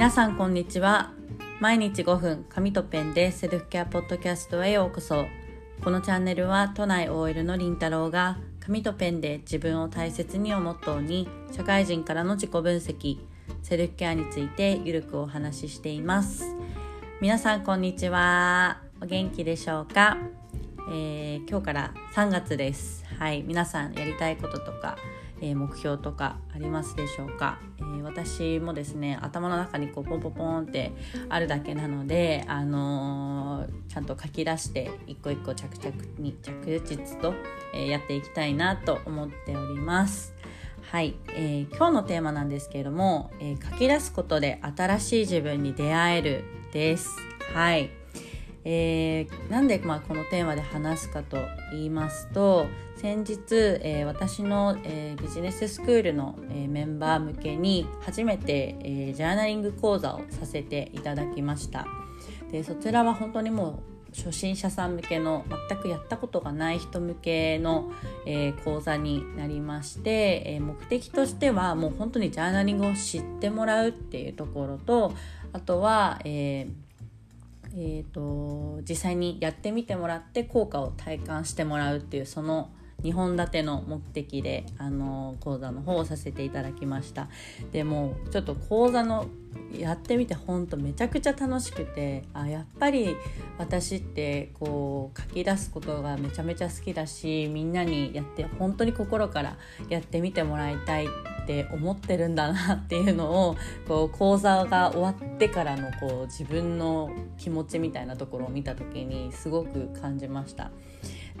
皆さんこんにちは。毎日5分紙とペンでセルフケアポッドキャストへようこそ。このチャンネルは都内 OL のりんたろうが紙とペンで自分を大切にをモットーに社会人からの自己分析セルフケアについてゆるくお話ししています。皆さんこんにちは。お元気でしょうか、えー、今日から3月です。はい。皆さんやりたいこととかえ、目標とかありますでしょうか、えー、私もですね頭の中にこうポンポンポンってあるだけなので、あのー、ちゃんと書き出して一個一個着々に着実と、えやっていきたいなと思っております。はい、えー今日のテーマなんですけれども、え書き出すことで新しい自分に出会えるです。はい。えー、なんで、まあ、このテーマで話すかと言いますと先日、えー、私の、えー、ビジネススクールの、えメンバー向けに初めて、えジャーナリング講座をさせていただきました。でそちらは本当にもう初心者さん向けの全くやったことがない人向けの、え講座になりまして、え目的としてはもう本当にジャーナリングを知ってもらうっていうところとあとは、えーえーと、実際にやってみてもらって効果を体感してもらうっていうその2本立ての目的であの講座の方をさせていただきましたでもちょっと講座のやってみてほんとめちゃくちゃ楽しくてあやっぱり私ってこう書き出すことがめちゃめちゃ好きだしみんなにやって本当に心からやってみてもらいたいって思ってるんだなっていうのをこう講座が終わってからのこう自分の気持ちみたいなところを見た時にすごく感じました。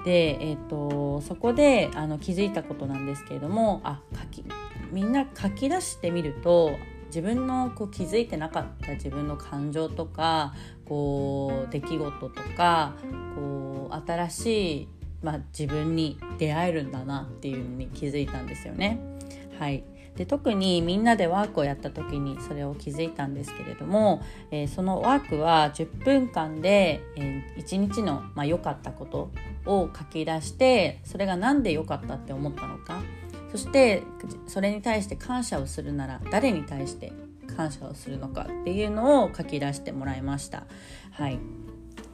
で、えーと、そこであの気づいたことなんですけれどもあ書きみんな書き出してみると自分のこう気づいてなかった自分の感情とかこう出来事とかこう新しい、まあ、自分に出会えるんだなっていうのに気づいたんですよね。はいで特にみんなでワークをやった時にそれを気づいたんですけれども、えー、そのワークは10分間で、えー、1日の良、まあ、かったことを書き出してそれが何で良かったって思ったのかそしてそれに対して感謝をするなら誰に対して感謝をするのかっていうのを書き出してもらいました。はい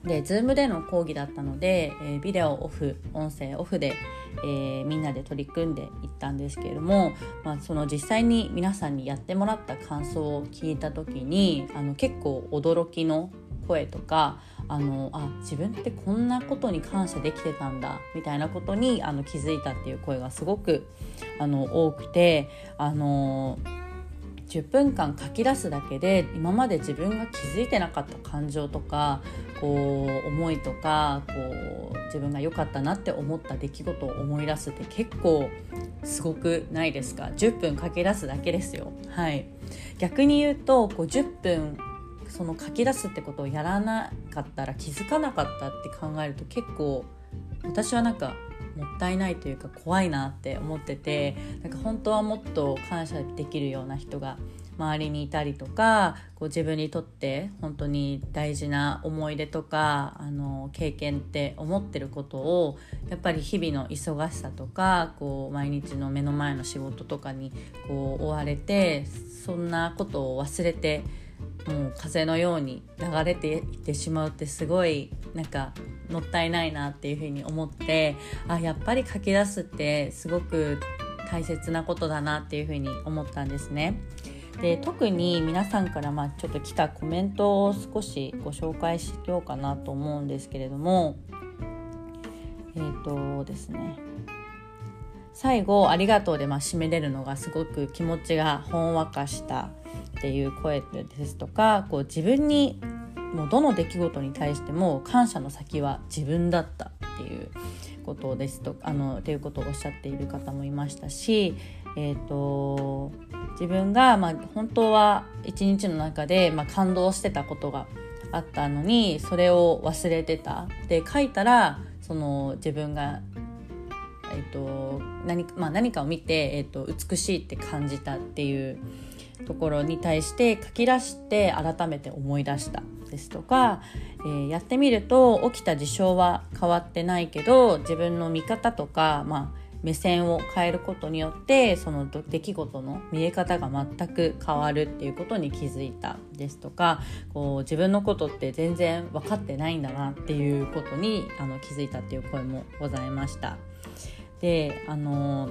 で Zoom での講義だったので、えー、ビデオオフ音声オフで、えー、みんなで取り組んでいったんですけれども、まあ、その実際に皆さんにやってもらった感想を聞いた時にあの結構驚きの声とかあのあ自分ってこんなことに感謝できてたんだみたいなことにあの気づいたっていう声がすごくあの多くてあの10分間書き出すだけで今まで自分が気づいてなかった感情とかこう思いとかこう自分が良かったなって思った出来事を思い出すって結構すごくないですか？10分書き出すだけですよ。はい。逆に言うとこう10分その書き出すってことをやらなかったら気づかなかったって考えると結構私はなんかもったいないというか怖いなって思っててなんか本当はもっと感謝できるような人が周りにいたりとかこう自分にとって本当に大事な思い出とかあの経験って思ってることをやっぱり日々の忙しさとかこう毎日の目の前の仕事とかにこう追われてそんなことを忘れてもう風のように流れていってしまうってすごいなんかもったいないなっていうふうに思ってあやっぱり書き出すってすごく大切なことだなっていうふうに思ったんですね。で特に皆さんからまあちょっと来たコメントを少しご紹介しようかなと思うんですけれどもえっ、ー、とですね最後「ありがとう」でまあ締めれるのがすごく気持ちがほんわかしたっていう声ですとかこう自分にもうどの出来事に対しても感謝の先は自分だったっていうことですとあのっていうことをおっしゃっている方もいましたし、えーと、自分が、まあ、本当は一日の中で、まあ、感動してたことがあったのにそれを忘れてた。で書いたらその自分が、えーと何まあ、何かを見て、えーと美しいって感じたっていうところに対して書き出して改めて思い出したですとか、えー、やってみると起きた事象は変わってないけど自分の見方とか、まあ目線を変えることによってその出来事の見え方が全く変わるっていうことに気づいたですとかこう自分のことって全然分かってないんだなっていうことにあの気づいたっていう声もございました。であの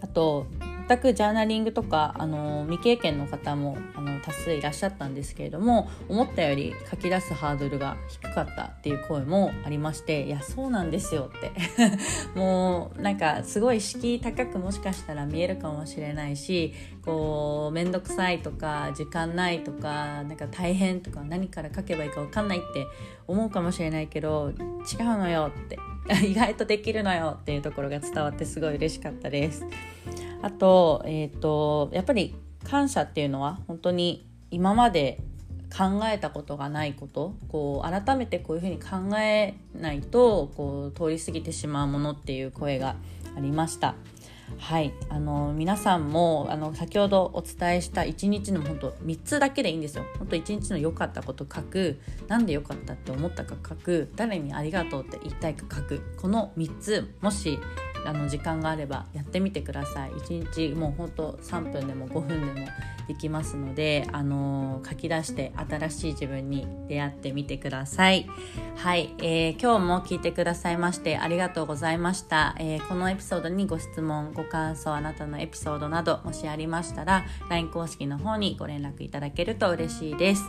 あと全くジャーナリングとかあの未経験の方もあの多数いらっしゃったんですけれども思ったより書き出すハードルが低かったっていう声もありましていやそうなんですよって もうなんかすごい敷居高くもしかしたら見えるかもしれないしこう面倒くさいとか時間ないとかなんか大変とか何から書けばいいか分かんないって思うかもしれないけど違うのよって 意外とできるのよっていうところが伝わってすごい嬉しかったです。あと,、えーと、やっぱり感謝っていうのは本当に今まで考えたことがないことこう改めてこういうふうに考えないとこう通り過ぎてしまうものっていう声がありました。はい。あの皆さんもあの先ほどお伝えした1日の本当3つだけでいいんですよ。本当1日の良かったこと書く。何で良かったって思ったか書く。誰にありがとうって言いたいか書く。この3つもしあの時間があればやってみてください。1日もうほんと3分でも5分でもできますので、あの、書き出して新しい自分に出会ってみてください。はい、えー、今日も聞いてくださいましてありがとうございました、えー、このエピソードにご質問ご感想あなたのエピソードなどもしありましたら LINE 公式の方にご連絡いただけると嬉しいです。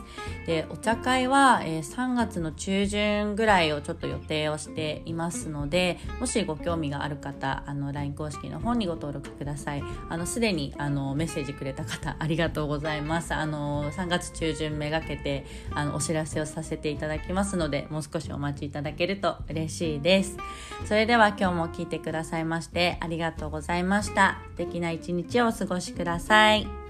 でお茶会は、え3月の中旬ぐらいをちょっと予定をしていますのでもしご興味がある方あの LINE 公式の方にご登録ください。あのすでにあのメッセージくれた方 ありがとうございます。あの3月中旬めがけてあのお知らせをさせていただきますのでもう少しお待ちいただけると嬉しいです。それでは今日も聞いてくださいましてありがとうございざいました。素敵な一日をお過ごしください。